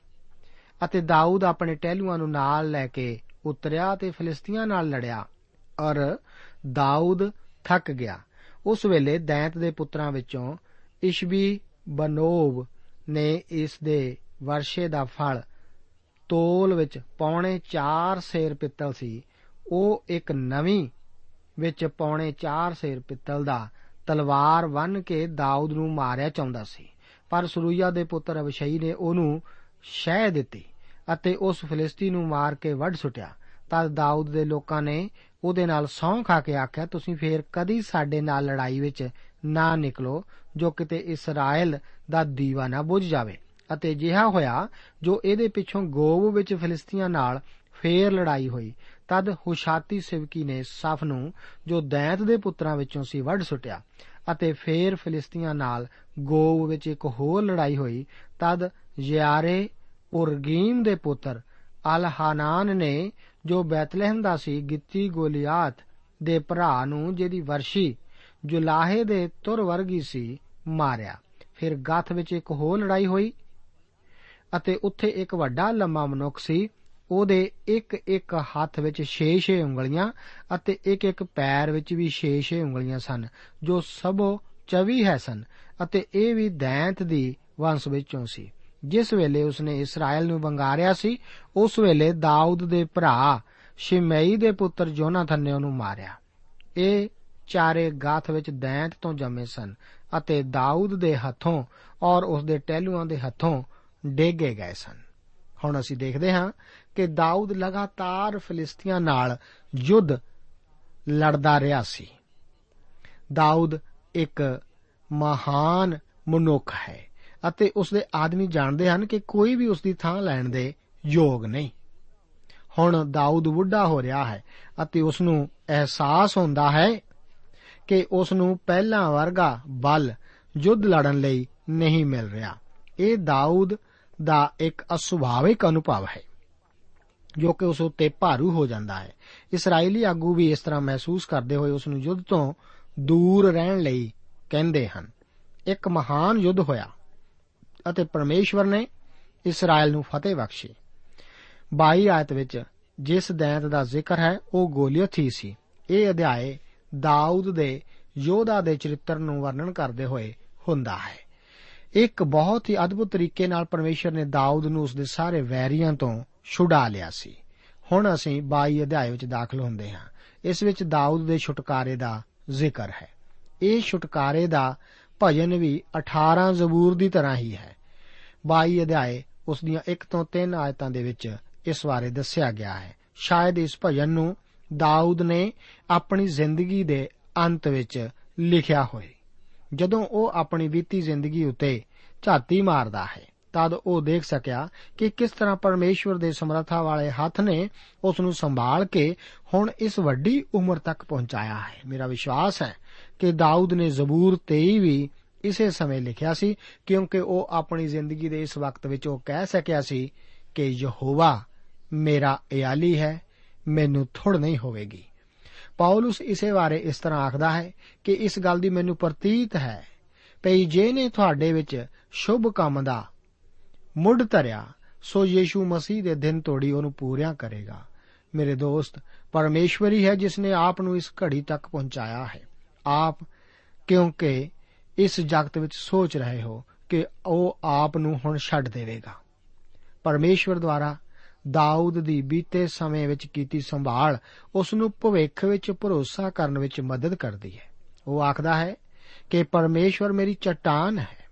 ਅਤੇ ਦਾਊਦ ਆਪਣੇ ਟਹਿਲੂਆਂ ਨੂੰ ਨਾਲ ਲੈ ਕੇ ਉਤਰਿਆ ਤੇ ਫਲਿਸਤੀਆਂ ਨਾਲ ਲੜਿਆ। ਔਰ ਦਾਊਦ ਥੱਕ ਗਿਆ। ਉਸ ਵੇਲੇ ਦੈਂਤ ਦੇ ਪੁੱਤਰਾਂ ਵਿੱਚੋਂ ਇਸ਼ਬੀ ਬਨੋਬ ਨੇ ਇਸ ਦੇ ਵਰਸ਼ੇ ਦਾ ਫਲ ਤੋਲ ਵਿੱਚ ਪੌਣੇ 4 ਸੇਰ ਪਿੱਤਲ ਸੀ। ਉਹ ਇੱਕ ਨਵੀਂ ਵਿੱਚ ਪੌਣੇ 4 ਸੇਰ ਪਿੱਤਲ ਦਾ ਤਲਵਾਰ ਵੰਨ ਕੇ ਦਾਊਦ ਨੂੰ ਮਾਰਿਆ ਚਾਹੁੰਦਾ ਸੀ, ਪਰ ਸਰੂਇਆ ਦੇ ਪੁੱਤਰ ਅਬਸ਼ਈ ਨੇ ਉਹਨੂੰ ਸ਼ਹਿ ਦਿੱਤੀ ਅਤੇ ਉਸ ਫਲਿਸਤੀ ਨੂੰ ਮਾਰ ਕੇ ਵੱਢ ਸੁੱਟਿਆ। ਤਦ ਦਾਊਦ ਦੇ ਲੋਕਾਂ ਨੇ ਉਹਦੇ ਨਾਲ ਸੌਂ ਖਾ ਕੇ ਆਖਿਆ, ਤੁਸੀਂ ਫੇਰ ਕਦੀ ਸਾਡੇ ਨਾਲ ਲੜਾਈ ਵਿੱਚ ਨਾ ਨਿਕਲੋ, ਜੋ ਕਿਤੇ ਇਸਰਾਇਲ ਦਾ ਦੀਵਾ ਨਾ ਬੁਝ ਜਾਵੇ। ਅਤੇ ਜਿਹਾ ਹੋਇਆ, ਜੋ ਇਹਦੇ ਪਿੱਛੋਂ ਗੋਬ ਵਿੱਚ ਫਲਿਸਤੀਆਂ ਨਾਲ ਫੇਰ ਲੜਾਈ ਹੋਈ। ਤਦ ਹੁਸ਼ਾਤੀ ਸਿਵਕੀ ਨੇ ਸਫ ਨੂੰ, ਜੋ ਦੈਂਤ ਦੇ ਪੁੱਤਰਾਂ ਵਿੱਚੋਂ ਸੀ, ਵੱਢ ਸੁੱਟਿਆ ਅਤੇ ਫੇਰ ਫਲਿਸਤੀਆਂ ਨਾਲ ਗੋਬ ਵਿੱਚ ਇੱਕ ਹੋਰ ਲੜਾਈ ਹੋਈ। ਤਦ ਯਾਰੇ ਉਰਗੀਮ ਦੇ ਪੁੱਤਰ ਅਲਹਾਨਾਨ ਨੇ, ਜੋ ਬੈਤਲਹਿਮ ਦਾ ਸੀ, ਗਿੱਤੀ ਗੋਲੀਆਤ ਦੇ ਭਰਾ ਨੂੰ, ਜਿਹਦੀ ਵਰਸ਼ੀ ਜੁਲਾਹੇ ਦੇ ਤੁਰ ਵਰਗੀ ਸੀ, ਮਾਰਿਆ। ਫਿਰ ਗੱਥ ਵਿੱਚ ਇੱਕ ਹੋਰ ਲੜਾਈ ਹੋਈ ਅਤੇ ਉੱਥੇ ਇੱਕ ਵੱਡਾ ਲੰਮਾ ਮਨੁੱਖ ਸੀ ਉਹਦੇ ਇੱਕ ਇੱਕ ਹੱਥ ਵਿੱਚ 6-6 ਉਂਗਲੀਆਂ ਅਤੇ ਇੱਕ ਇੱਕ ਪੈਰ ਵਿੱਚ ਵੀ 6-6 ਉਂਗਲੀਆਂ ਸਨ, ਜੋ ਸਭੋ 24 ਹੈ ਸਨ ਅਤੇ ਇਹ ਵੀ ਦੈਂਤ ਦੀ ਵੰਸ਼ ਵਿੱਚੋਂ ਸੀ। ਜਿਸ ਵੇਲੇ ਉਸਨੇ ਇਸਰਾਇਲ ਨੂੰ ਵੰਗਾਰਿਆ ਸੀ, ਉਸ ਵੇਲੇ ਦਾਊਦ ਦੇ ਭਰਾ ਸ਼ਿਮਈ ਦੇ ਪੁੱਤਰ ਜੋਨਾਥਨ ਨੇ ਉਹਨੂੰ ਮਾਰਿਆ। ਇਹ ਚਾਰੇ ਗਾਥ ਵਿੱਚ ਦੈਂਤ ਤੋਂ ਜੰਮੇ ਸਨ ਅਤੇ ਦਾਊਦ ਦੇ ਹੱਥੋਂ ਔਰ ਉਸ ਦੇ ਟਹਿਲੂਆਂ ਦੇ ਹੱਥੋਂ ਡੇਗੇ ਗਏ ਸਨ। ਹੁਣ ਅਸੀਂ ਦੇਖਦੇ ਹਾਂ ਕਿ ਦਾਊਦ ਲਗਾਤਾਰ ਫਿਲਿਸਤੀਆਂ ਨਾਲ ਯੁੱਧ ਲੜਦਾ ਰਿਹਾ ਸੀ। ਦਾਊਦ ਇੱਕ ਮਹਾਨ ਮਨੁੱਖ ਹੈ ਅਤੇ ਉਸ ਦੇ ਆਦਮੀ ਜਾਣਦੇ ਹਨ ਕਿ ਕੋਈ ਵੀ ਉਸ ਦੀ ਥਾਂ ਲੈਣ ਦੇ ਯੋਗ ਨਹੀਂ। ਹੁਣ ਦਾਊਦ ਬੁੱਢਾ ਹੋ ਰਿਹਾ ਹੈ ਅਤੇ ਉਸ ਨੂੰ ਅਹਿਸਾਸ ਹੁੰਦਾ ਹੈ ਕਿ ਉਸ ਨੂੰ ਪਹਿਲਾਂ ਵਰਗਾ ਬਲ ਯੁੱਧ ਲੜਨ ਲਈ ਨਹੀਂ ਮਿਲ ਰਿਹਾ। ਇਹ ਦਾਊਦ ਦਾ ਇੱਕ ਅਸੁਭਾਵਿਕ ਅਨੁਭਵ ਹੈ। ਜੋ ਕਿ ਉਸ ਉੱਤੇ ਭਾਰੂ ਹੋ ਜਾਂਦਾ ਹੈ। ਇਸرائیਲੀ ਆਗੂ ਵੀ ਇਸ ਤਰ੍ਹਾਂ ਮਹਿਸੂਸ ਕਰਦੇ ਹੋਏ ਉਸ ਨੂੰ ਯੁੱਧ ਤੋਂ ਦੂਰ ਰਹਿਣ ਲਈ ਕਹਿੰਦੇ ਹਨ। ਇੱਕ ਮਹਾਨ ਯੁੱਧ ਹੋਇਆ ਅਤੇ ਪਰਮੇਸ਼ਵਰ ਨੇ ਇਸਰਾਇਲ ਨੂੰ ਫਤਿਹ ਬਖਸ਼ੀ। 22 ਆਇਤ ਵਿੱਚ ਜਿਸ ਦੈਂਤ ਦਾ ਜ਼ਿਕਰ ਹੈ, ਉਹ ਗੋਲੀਅਥ ਹੀ ਸੀ। ਇਹ ਅਧਿਆਏ ਦਾਊਦ ਦੇ ਯੋਧਾ ਦੇ ਚਰਿੱਤਰ ਨੂੰ ਵਰਣਨ ਕਰਦੇ ਹੋਏ ਹੁੰਦਾ ਹੈ। ਇੱਕ ਬਹੁਤ ਹੀ ਅਦਭੁਤ ਤਰੀਕੇ ਨਾਲ ਪਰਮੇਸ਼ਰ ਨੇ ਦਾਊਦ ਨੂੰ ਉਸ ਦੇ ਸਾਰੇ ਵੈਰੀਆਂ ਤੋਂ ਛੁਡਾ ਲਿਆ ਸੀ। ਹੁਣ ਅਸੀਂ 22 ਅਧਿਆਏ ਵਿੱਚ ਦਾਖਲ ਹੁੰਦੇ ਹਾਂ। ਇਸ ਵਿੱਚ ਦਾਊਦ ਦੇ ਛੁਟਕਾਰੇ ਦਾ ਜ਼ਿਕਰ ਹੈ। ਇਹ ਛੁਟਕਾਰੇ ਦਾ ਭਜਨ ਵੀ 18 ਜ਼ਬੂਰ ਦੀ ਤਰ੍ਹਾਂ ਹੀ ਹੈ। 22 ਅਧਿਆਏ ਉਸ ਦੀਆਂ 1 ਤੋਂ 3 ਆਇਤਾਂ ਦੇ ਵਿੱਚ ਇਸ ਬਾਰੇ ਦੱਸਿਆ ਗਿਆ ਹੈ। ਸ਼ਾਇਦ ਇਸ ਭਜਨ ਨੂੰ ਦਾਊਦ ਨੇ ਆਪਣੀ ਜ਼ਿੰਦਗੀ ਦੇ ਅੰਤ ਵਿੱਚ ਲਿਖਿਆ ਹੋਵੇ ਜਦੋਂ ਉਹ ਆਪਣੀ ਬੀਤੀ ਜ਼ਿੰਦਗੀ ਉੱਤੇ ਝਾਤੀ ਮਾਰਦਾ ਹੈ ਤਦ ਉਹ ਦੇਖ ਸਕਿਆ ਕਿ ਕਿਸ ਤਰ੍ਹਾਂ ਪਰਮੇਸ਼ਵਰ ਦੇ ਸਮਰੱਥਾ ਵਾਲੇ ਹੱਥ ਨੇ ਉਸ ਨੂੰ ਸੰਭਾਲ ਕੇ ਹੁਣ ਇਸ ਵੱਡੀ ਉਮਰ ਤੱਕ ਪਹੁੰਚਾਇਆ ਹੈ। ਮੇਰਾ ਵਿਸ਼ਵਾਸ ਹੈ ਕਿ ਦਾਊਦ ਨੇ ਜ਼ਬੂਰ 23 ਵੀ ਇਸੇ ਸਮੇਂ ਲਿਖਿਆ ਸੀ, ਕਿਉਂਕਿ ਉਹ ਆਪਣੀ ਜ਼ਿੰਦਗੀ ਦੇ ਇਸ ਵਕਤ ਵਿੱਚ ਉਹ ਕਹਿ ਸਕਿਆ ਸੀ ਕਿ ਯਹੋਵਾ ਮੇਰਾ ਇਆਲੀ ਹੈ, ਮੈਨੂੰ ਥੋੜ ਨਹੀਂ ਹੋਵੇਗੀ। ਪੌਲਸ ਇਸੇ ਬਾਰੇ ਇਸ ਤਰ੍ਹਾਂ ਆਖਦਾ ਹੈ ਕਿ ਇਸ ਗੱਲ ਦੀ ਮੈਨੂੰ ਪ੍ਰਤੀਤ ਹੈ, ਭਈ ਜੇ ਨੇ ਤੁਹਾਡੇ ਵਿੱਚ ਸ਼ੁਭ ਕੰਮ ਦਾ ਮੁੱਢ ਧਰਿਆ, ਸੋ ਯੀਸ਼ੂ ਮਸੀਹ ਦੇ ਦਿਨ ਤੋੜੀ ਉਹਨੂੰ ਪੂਰਿਆ ਕਰੇਗਾ। ਮੇਰੇ ਦੋਸਤ, ਪਰਮੇਸ਼ਵਰੀ ਹੈ ਜਿਸ ਨੇ ਆਪ ਨੂੰ ਇਸ ਘੜੀ ਤੱਕ ਪਹੁੰਚਾਇਆ ਹੈ। ਆਪ ਕਿਉਂਕਿ ਇਸ ਜਗਤ ਵਿੱਚ ਸੋਚ ਰਹੇ ਹੋ ਕਿ ਉਹ ਆਪ ਨੂੰ ਹੁਣ ਛੱਡ ਦੇਵੇਗਾ। ਪਰਮੇਸ਼ਵਰ ਦੁਆਰਾ ਦਾਊਦ ਦੀ ਬੀਤੇ ਸਮੇਂ ਵਿੱਚ ਕੀਤੀ ਸੰਭਾਲ ਉਸ ਨੂੰ ਭਵਿੱਖ ਵਿੱਚ ਭਰੋਸਾ ਕਰਨ ਵਿੱਚ ਮਦਦ ਕਰਦੀ ਹੈ। ਉਹ ਆਖਦਾ ਹੈ ਕਿ ਪਰਮੇਸ਼ਵਰ ਮੇਰੀ ਚਟਾਨ ਹੈ।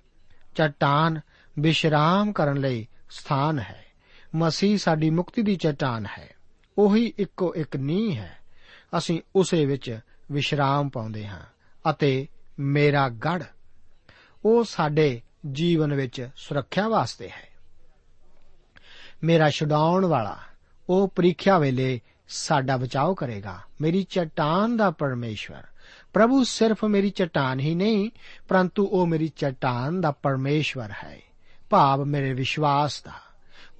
ਚਟਾਨ ਵਿਸ਼ਰਾਮ ਕਰਨ ਲਈ ਸਥਾਨ ਹੈ। ਮਸੀਹ ਸਾਡੀ ਮੁਕਤੀ ਦੀ ਚਟਾਨ ਹੈ। ਉਹੀ ਇੱਕੋ ਇੱਕ ਨੀਂਹ ਹੈ। ਅਸੀਂ ਉਸੇ ਵਿੱਚ ਵਿਸ਼ਰਾਮ ਪਾਉਂਦੇ ਹਾਂ ਅਤੇ ਮੇਰਾ ਗੜ ਉਹ ਸਾਡੇ ਜੀਵਨ ਵਿੱਚ ਸੁਰੱਖਿਆ ਵਾਸਤੇ ਹੈ। ਮੇਰਾ ਛਡਾਉਣ ਵਾਲਾ ਉਹ ਪ੍ਰੀਖਿਆ ਵੇਲੇ ਸਾਡਾ ਬਚਾਓ ਕਰੇਗਾ। ਮੇਰੀ ਚਟਾਨ ਦਾ ਪਰਮੇਸ਼ਵਰ। ਪ੍ਰਭੂ ਸਿਰਫ ਮੇਰੀ ਚਟਾਨ ਹੀ ਨਹੀਂ, ਪਰੰਤੂ ਉਹ ਮੇਰੀ ਚਟਾਨ ਦਾ ਪਰਮੇਸ਼ਵਰ ਹੈ। ਭਾਵ ਮੇਰੇ ਵਿਸ਼ਵਾਸ ਦਾ।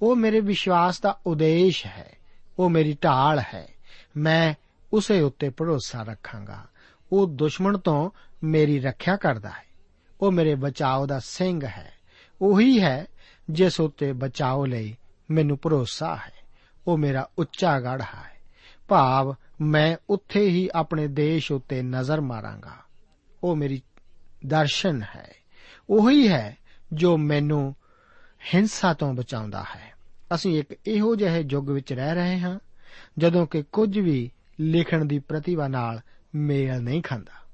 ਉਹ ਮੇਰੇ ਵਿਸ਼ਵਾਸ ਦਾ ਉਦੇਸ਼ ਹੈ। ਉਹ ਮੇਰੀ ਢਾਲ ਹੈ। ਮੈਂ ਉਸੇ ਉੱਤੇ ਭਰੋਸਾ ਰੱਖਾਂਗਾ। ਉਹ ਦੁਸ਼ਮਣ ਤੋਂ ਮੇਰੀ ਰੱਖਿਆ ਕਰਦਾ ਹੈ। ਉਹ ਮੇਰੇ ਬਚਾਓ ਦਾ ਸਿੰਘ ਹੈ। ਉਹੀ ਹੈ ਜਿਸ ਉੱਤੇ ਬਚਾਓ ਲਈ ਮੈਨੂੰ ਭਰੋਸਾ ਹੈ। ਉਹ ਮੇਰਾ ਉੱਚਾ ਗੜ ਹੈ। ਭਾਵ ਮੈਂ ਉੱਥੇ ਹੀ ਆਪਣੇ ਦੇਸ਼ ਉੱਤੇ ਨਜ਼ਰ ਮਾਰਾਂਗਾ। ਉਹ ਮੇਰੀ ਦਰਸ਼ਨ ਹੈ। ਉਹੀ ਹੈ ਜੋ ਮੈਨੂੰ ਹਿੰਸਾ ਤੋਂ ਬਚਾਉਂਦਾ ਹੈ। ਅਸੀਂ ਇੱਕ ਇਹੋ ਜਿਹੇ ਯੁੱਗ ਵਿੱਚ ਰਹਿ ਰਹੇ ਹਾਂ, ਜਦੋਂ ਕਿ ਕੁਝ ਵੀ ਲਿਖਣ ਦੀ ਪ੍ਰਤਿਭਾ ਨਾਲ ਮੇਲ ਨਹੀਂ ਖਾਂਦਾ।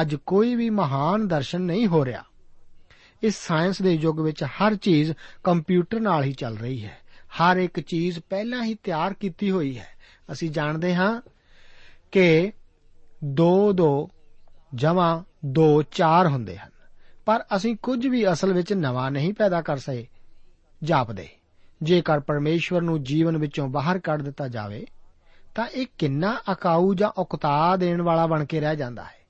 ਅੱਜ ਕੋਈ ਵੀ ਮਹਾਨ ਦਰਸ਼ਨ ਨਹੀਂ ਹੋ ਰਿਹਾ। ਇਸ ਸਾਇੰਸ ਦੇ ਯੁੱਗ ਵਿੱਚ ਹਰ ਚੀਜ਼ ਕੰਪਿਊਟਰ ਨਾਲ ਹੀ ਚੱਲ ਰਹੀ ਹੈ। ਹਰ ਇੱਕ ਚੀਜ਼ ਪਹਿਲਾਂ ਹੀ ਤਿਆਰ ਕੀਤੀ ਹੋਈ ਹੈ। ਅਸੀਂ ਜਾਣਦੇ ਹਾਂ ਕਿ 2 2 ਜਮਾ 2 4 ਹੁੰਦੇ ਹਨ। ਪਰ ਅਸੀਂ ਕੁਝ ਵੀ ਅਸਲ ਵਿੱਚ ਨਵਾਂ ਨਹੀਂ ਪੈਦਾ ਕਰ ਸਕੇ। ਜਾਪਦੇ। ਜੇਕਰ ਪਰਮੇਸ਼ਵਰ ਨੂੰ ਜੀਵਨ ਵਿੱਚੋਂ ਬਾਹਰ ਕੱਢ ਦਿੱਤਾ ਜਾਵੇ, ਤਾਂ ਇਹ ਕਿੰਨਾ ਅਕਾਊ ਜਾਂ ਉਕਤਾ ਦੇਣ ਵਾਲਾ ਬਣ ਕੇ ਰਹਿ ਜਾਂਦਾ ਹੈ।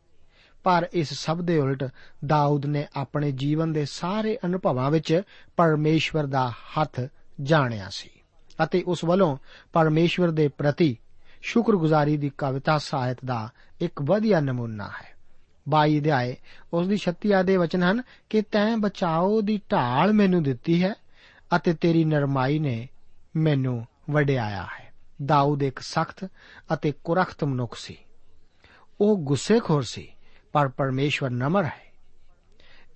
ਪਰ ਇਸ ਸਭ ਦੇ ਉਲਟ ਦਾਊਦ ਨੇ ਆਪਣੇ ਜੀਵਨ ਦੇ ਸਾਰੇ ਅਨੁਭਵਾਂ ਵਿੱਚ ਪਰਮੇਸ਼ਵਰ ਦਾ ਹੱਥ ਜਾਣਿਆ ਸੀ ਅਤੇ ਉਸ ਵੱਲੋਂ ਪਰਮੇਸ਼ਵਰ ਦੇ ਪ੍ਰਤੀ ਸ਼ੁਕਰਗੁਜ਼ਾਰੀ ਦੀ ਕਵਿਤਾ ਸਾਹਿਤ ਦਾ ਇੱਕ ਵਧੀਆ ਨਮੂਨਾ ਹੈ। 22 ਅਧਿਆਏ, ਉਸ ਦੀ 36 ਆਦੇ ਵਚਨ ਹਨ ਕਿ ਤੈਂ ਬਚਾਓ ਦੀ ਢਾਲ ਮੈਨੂੰ ਦਿੱਤੀ ਹੈ ਅਤੇ ਤੇਰੀ ਨਰਮਾਈ ਨੇ ਮੈਨੂੰ ਵਡਿਆਇਆ ਹੈ। ਦਾਊਦ ਇੱਕ ਸਖਤ ਅਤੇ ਕੁਰਖਤ ਮਨੁੱਖ ਸੀ। ਉਹ ਗੁੱਸੇਖੋਰ ਸੀ, ਪਰ ਪਰਮੇਸ਼ਵਰ ਨਮਰ ਹੈ।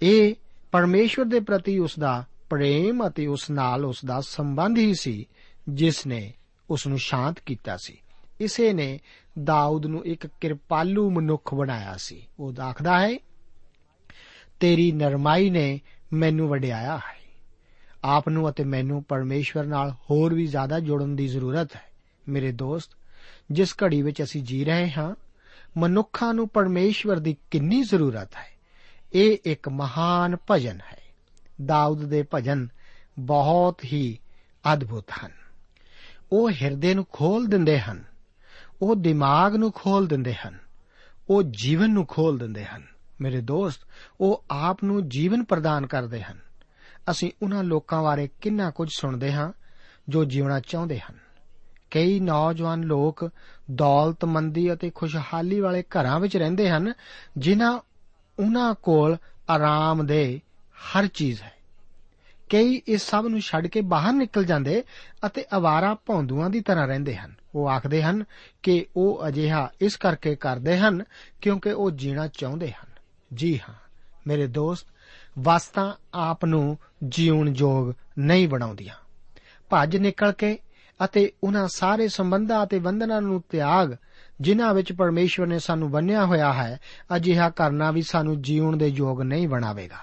ਇਹ ਪਰਮੇਸ਼ਵਰ ਦੇ ਪ੍ਰਤੀ ਉਸ ਦਾ ਪ੍ਰੇਮ ਅਤੇ ਉਸ ਨਾਲ ਉਸ ਦਾ ਸੰਬੰਧ ਹੀ ਸੀ, ਜਿਸ ਨੇ ਉਸ ਨੂੰ ਸ਼ਾਂਤ ਕੀਤਾ ਸੀ। ਇਸੇ ਨੇ ਦਾਊਦ ਨੂੰ ਇੱਕ ਕਿਰਪਾਲੂ ਮਨੁੱਖ ਬਣਾਇਆ ਸੀ। ਉਹ ਆਖਦਾ ਹੈ, ਤੇਰੀ ਨਰਮਾਈ ਨੇ ਮੈਨੂੰ ਵਡਿਆਇਆ ਹੈ। ਆਪ ਨੂੰ ਅਤੇ ਮੈਨੂੰ ਪਰਮੇਸ਼ਵਰ ਨਾਲ ਹੋਰ ਵੀ ਜ਼ਿਆਦਾ ਜੁੜਨ ਦੀ ਜ਼ਰੂਰਤ ਹੈ। ਮੇਰੇ ਦੋਸਤ, ਜਿਸ ਘੜੀ ਵਿੱਚ ਅਸੀਂ ਜੀ ਰਹੇ ਹਾਂ, ਮਨੁੱਖਾਂ ਨੂੰ ਪਰਮੇਸ਼ਵਰ ਦੀ ਕਿੰਨੀ ਜ਼ਰੂਰਤ ਹੈ। ਇਹ ਇੱਕ ਮਹਾਨ ਭਜਨ ਹੈ। ਦਾਊਦ ਦੇ ਭਜਨ ਬਹੁਤ ਹੀ ਅਦਭੁਤ ਹਨ। ਉਹ ਹਿਰਦੇ ਨੂੰ ਖੋਲ ਦਿੰਦੇ ਹਨ। ਉਹ ਦਿਮਾਗ ਨੂੰ ਖੋਲ ਦਿੰਦੇ ਹਨ। ਉਹ ਜੀਵਨ ਨੂੰ ਖੋਲ ਦਿੰਦੇ ਹਨ। ਮੇਰੇ ਦੋਸਤ, ਉਹ ਆਪ ਨੂੰ ਜੀਵਨ ਪ੍ਰਦਾਨ ਕਰਦੇ ਹਨ। ਅਸੀਂ ਉਹਨਾਂ ਲੋਕਾਂ ਬਾਰੇ ਕਿੰਨਾ ਕੁਝ ਸੁਣਦੇ ਹਾਂ, ਜੋ ਜੀਵਣਾ ਚਾਹੁੰਦੇ ਹਨ। ਕਈ ਨੌਜਵਾਨ ਲੋਕ ਦੌਲਤਮੰਦੀ ਅਤੇ ਖੁਸ਼ਹਾਲੀ ਵਾਲੇ ਘਰਾਂ ਵਿੱਚ ਰਹਿੰਦੇ ਹਨ, ਜਿਨ੍ਹਾਂ ਉਹਨਾਂ ਕੋਲ ਆਰਾਮ ਦੇ ਹਰ ਚੀਜ਼ ਹੈ। ਕਈ ਇਸ ਸਭ ਨੂੰ ਛੱਡ ਕੇ ਬਾਹਰ ਨਿਕਲ ਜਾਂਦੇ ਅਤੇ ਅਵਾਰਾ ਭੌਂਦੂਆਂ ਦੀ ਤਰ੍ਹਾਂ ਰਹਿੰਦੇ ਹਨ। ਉਹ ਆਖਦੇ ਹਨ ਕਿ ਉਹ ਅਜਿਹਾ ਇਸ ਕਰਕੇ ਕਰਦੇ ਹਨ ਕਿਉਂਕਿ ਉਹ ਜੀਣਾ ਚਾਹੁੰਦੇ ਹਨ। ਜੀ ਹਾਂ, ਮੇਰੇ ਦੋਸਤ ਵਸਤਾਂ ਆਪ ਨੂੰ ਜੀਉਣ ਯੋਗ ਨਹੀਂ ਬਣਾਉਂਦੀਆਂ। ਭੱਜ ਨਿਕਲ ਕੇ ਅਤੇ ਉਹਨਾਂ ਸਾਰੇ ਸੰਬੰਧਾਂ ਅਤੇ ਬੰਧਨਾਂ ਨੂੰ ਤਿਆਗ, ਜਿਨ੍ਹਾਂ ਵਿੱਚ ਪਰਮੇਸ਼ਵਰ ਨੇ ਸਾਨੂੰ ਬੰਨਿਆ ਹੋਇਆ ਹੈ, ਅਜਿਹਾ ਕਰਨਾ ਵੀ ਸਾਨੂੰ ਜੀਉਣ ਦੇ ਯੋਗ ਨਹੀਂ ਬਣਾਵੇਗਾ।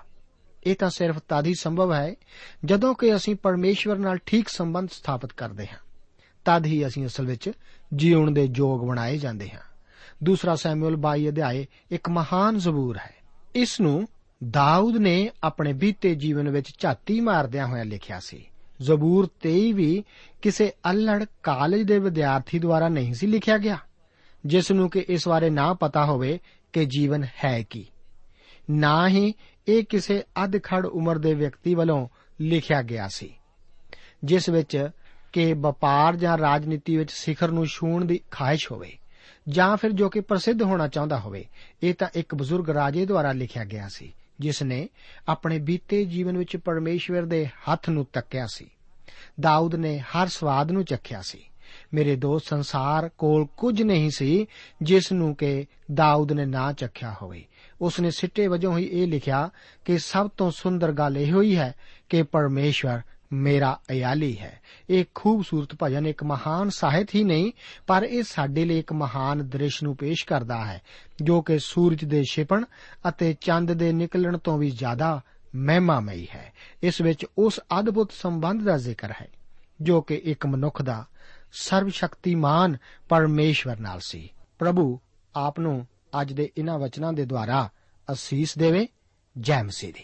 ਇਹ ਤਾਂ ਸਿਰਫ ਤਦ ਹੀ ਸੰਭਵ ਹੈ, ਜਦੋਂ ਕਿ ਅਸੀਂ ਪਰਮੇਸ਼ਵਰ ਨਾਲ ਠੀਕ ਸੰਬੰਧ ਸਥਾਪਿਤ ਕਰਦੇ ਹਾਂ। ਤਦ ਹੀ ਅਸੀਂ ਅਸਲ ਵਿੱਚ ਜੀਉਣ ਦੇ ਯੋਗ ਬਣਾਏ ਜਾਂਦੇ ਹਾਂ। ਦੂਸਰਾ ਸੈਮੂਅਲ 22 ਅਧਿਆਏ ਇੱਕ ਮਹਾਨ ਜ਼ਬੂਰ ਹੈ। ਇਸ ਨੂੰ ਦਾਊਦ ਨੇ ਆਪਣੇ ਬੀਤੇ ਜੀਵਨ ਵਿੱਚ ਝਾਤੀ ਮਾਰਦਿਆਂ ਹੋਇਆਂ ਲਿਖਿਆ ਸੀ। ਜ਼ਬੂਰ 23 ਵੀ ਕਿਸੇ ਅਲੜ ਕਾਲਜ ਦੇ ਵਿਦਿਆਰਥੀ ਦੁਆਰਾ ਨਹੀਂ ਸੀ ਲਿਖਿਆ ਗਿਆ, ਜਿਸ ਨੂੰ ਕਿ ਇਸ ਬਾਰੇ ਨਾ ਪਤਾ ਹੋਵੇ ਕਿ ਜੀਵਨ ਹੈ ਕੀ। ਨਾ ਹੀ ਇਹ ਕਿਸੇ ਅਧਖੜ ਉਮਰ ਦੇ ਵਿਅਕਤੀ ਵੱਲੋਂ ਲਿਖਿਆ ਗਿਆ ਸੀ, ਜਿਸ ਵਿੱਚ ਕਿ ਵਪਾਰ ਜਾਂ ਰਾਜਨੀਤੀ ਵਿੱਚ ਸਿਖਰ ਨੂੰ ਛੂਣ ਦੀ ਖਾਹਿਸ਼ ਹੋਵੇ, ਜਾਂ ਫਿਰ ਜੋ ਕਿ ਪ੍ਰਸਿੱਧ ਹੋਣਾ ਚਾਹੁੰਦਾ ਹੋਵੇ, ਇਹ ਤਾਂ ਇੱਕ ਬਜ਼ੁਰਗ ਰਾਜੇ ਦੁਆਰਾ ਲਿਖਿਆ ਗਿਆ ਸੀ। ਜਿਸ ਨੇ ਆਪਣੇ ਬੀਤੇ ਜੀਵਨ ਵਿੱਚ ਪਰਮੇਸ਼ਵਰ ਦੇ ਹੱਥ ਨੂੰ ਤੱਕਿਆ ਸੀ। ਦਾਊਦ ਨੇ ਹਰ ਸਵਾਦ ਨੂੰ ਚੱਖਿਆ ਸੀ। ਮੇਰੇ ਦੋਸਤ ਸੰਸਾਰ ਕੋਲ ਕੁਝ ਨਹੀਂ ਸੀ ਜਿਸ ਨੂੰ ਕਿ ਦਾਊਦ ਨੇ ਨਾ ਚੱਖਿਆ ਹੋਵੇ। ਉਸ ਨੇ ਸਿੱਟੇ ਵਜੋਂ ਹੀ ਇਹ ਲਿਖਿਆ ਕਿ ਸਭ ਤੋਂ ਸੁੰਦਰ ਗੱਲ ਇਹ ਹੋਈ ਹੈ ਕਿ ਪਰਮੇਸ਼ਵਰ ਮੇਰਾ ਅਯਾਲੀ ਹੈ। ਇਹ ਖੂਬਸੂਰਤ ਭਜਨ ਇੱਕ ਮਹਾਨ ਸਾਹਿਤ ਹੀ ਨਹੀਂ, ਪਰ ਇਹ ਸਾਡੇ ਲਈ ਇੱਕ ਮਹਾਨ ਦ੍ਰਿਸ਼ ਨੂੰ ਪੇਸ਼ ਕਰਦਾ ਹੈ, ਜੋ ਕਿ ਸੂਰਜ ਦੇ ਛਿਪਣ ਅਤੇ ਚੰਦ ਦੇ ਨਿਕਲਣ ਤੋਂ ਵੀ ਜ਼ਿਆਦਾ ਮਹਿਮਾਮਈ ਹੈ। ਇਸ ਵਿੱਚ ਉਸ ਅਦਭੁਤ ਸੰਬੰਧ ਦਾ ਜ਼ਿਕਰ ਹੈ, ਜੋ ਕਿ ਇੱਕ ਮਨੁੱਖ ਦਾ ਸਰਵ ਸ਼ਕਤੀਮਾਨ ਪਰਮੇਸ਼ਵਰ ਨਾਲ ਸੀ। ਪ੍ਰਭੂ, ਆਪ ਨੂੰ ਅੱਜ ਦੇ ਇਹਨਾਂ ਵਚਨਾਂ ਦੇ ਦੁਆਰਾ ਅਸੀਸ ਦੇਵੇ। ਜੈ ਮਸੀਹ ਦੀ।